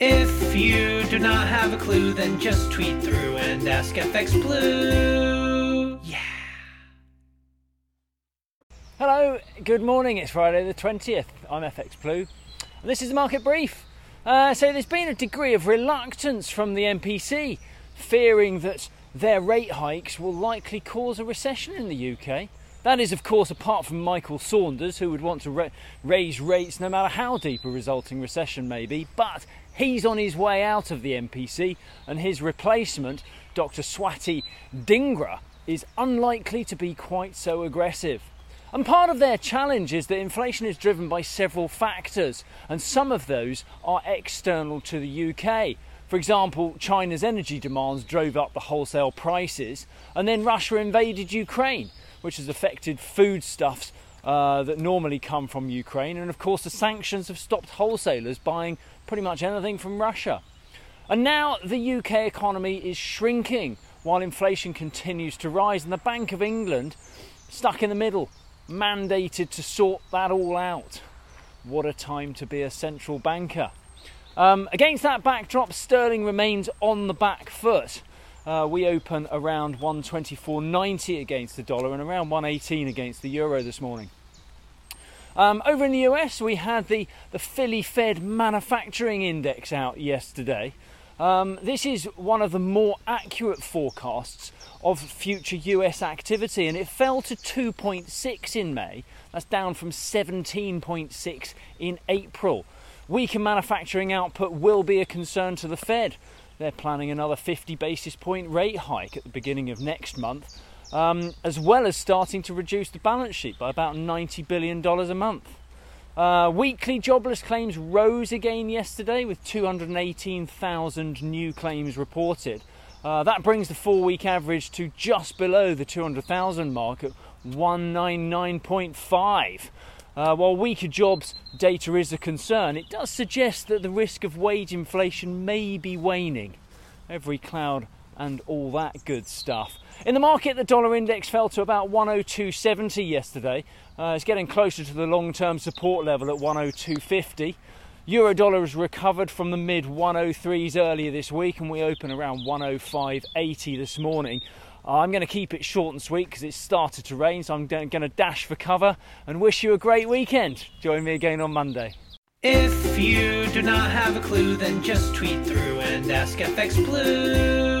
If you do not have a clue, then just tweet through and ask FX Blue. Yeah. Hello, good morning. It's Friday the 20th. I'm FX Blue. And this is the market brief. Uh, so, there's been a degree of reluctance from the MPC, fearing that their rate hikes will likely cause a recession in the UK. That is, of course, apart from Michael Saunders, who would want to ra- raise rates no matter how deep a resulting recession may be. But he's on his way out of the MPC, and his replacement, Dr. Swati Dhingra, is unlikely to be quite so aggressive. And part of their challenge is that inflation is driven by several factors, and some of those are external to the UK. For example, China's energy demands drove up the wholesale prices, and then Russia invaded Ukraine which has affected foodstuffs uh, that normally come from Ukraine. And of course, the sanctions have stopped wholesalers buying pretty much anything from Russia. And now the UK economy is shrinking while inflation continues to rise, and the Bank of England, stuck in the middle, mandated to sort that all out. What a time to be a central banker. Um, against that backdrop, sterling remains on the back foot. Uh, we open around 124.90 against the dollar and around 118 against the euro this morning. Um, over in the US, we had the, the Philly Fed Manufacturing Index out yesterday. Um, this is one of the more accurate forecasts of future US activity, and it fell to 2.6 in May. That's down from 17.6 in April. Weaker manufacturing output will be a concern to the Fed. They're planning another 50 basis point rate hike at the beginning of next month, um, as well as starting to reduce the balance sheet by about $90 billion a month. Uh, weekly jobless claims rose again yesterday with 218,000 new claims reported. Uh, that brings the four week average to just below the 200,000 mark at 199.5. Uh, while weaker jobs data is a concern, it does suggest that the risk of wage inflation may be waning. Every cloud and all that good stuff. In the market, the dollar index fell to about 102.70 yesterday. Uh, it's getting closer to the long term support level at 102.50. Euro dollar has recovered from the mid 103s earlier this week, and we open around 105.80 this morning. I'm going to keep it short and sweet because it's started to rain, so I'm going to dash for cover and wish you a great weekend. Join me again on Monday. If you do not have a clue, then just tweet through and ask FX Blue.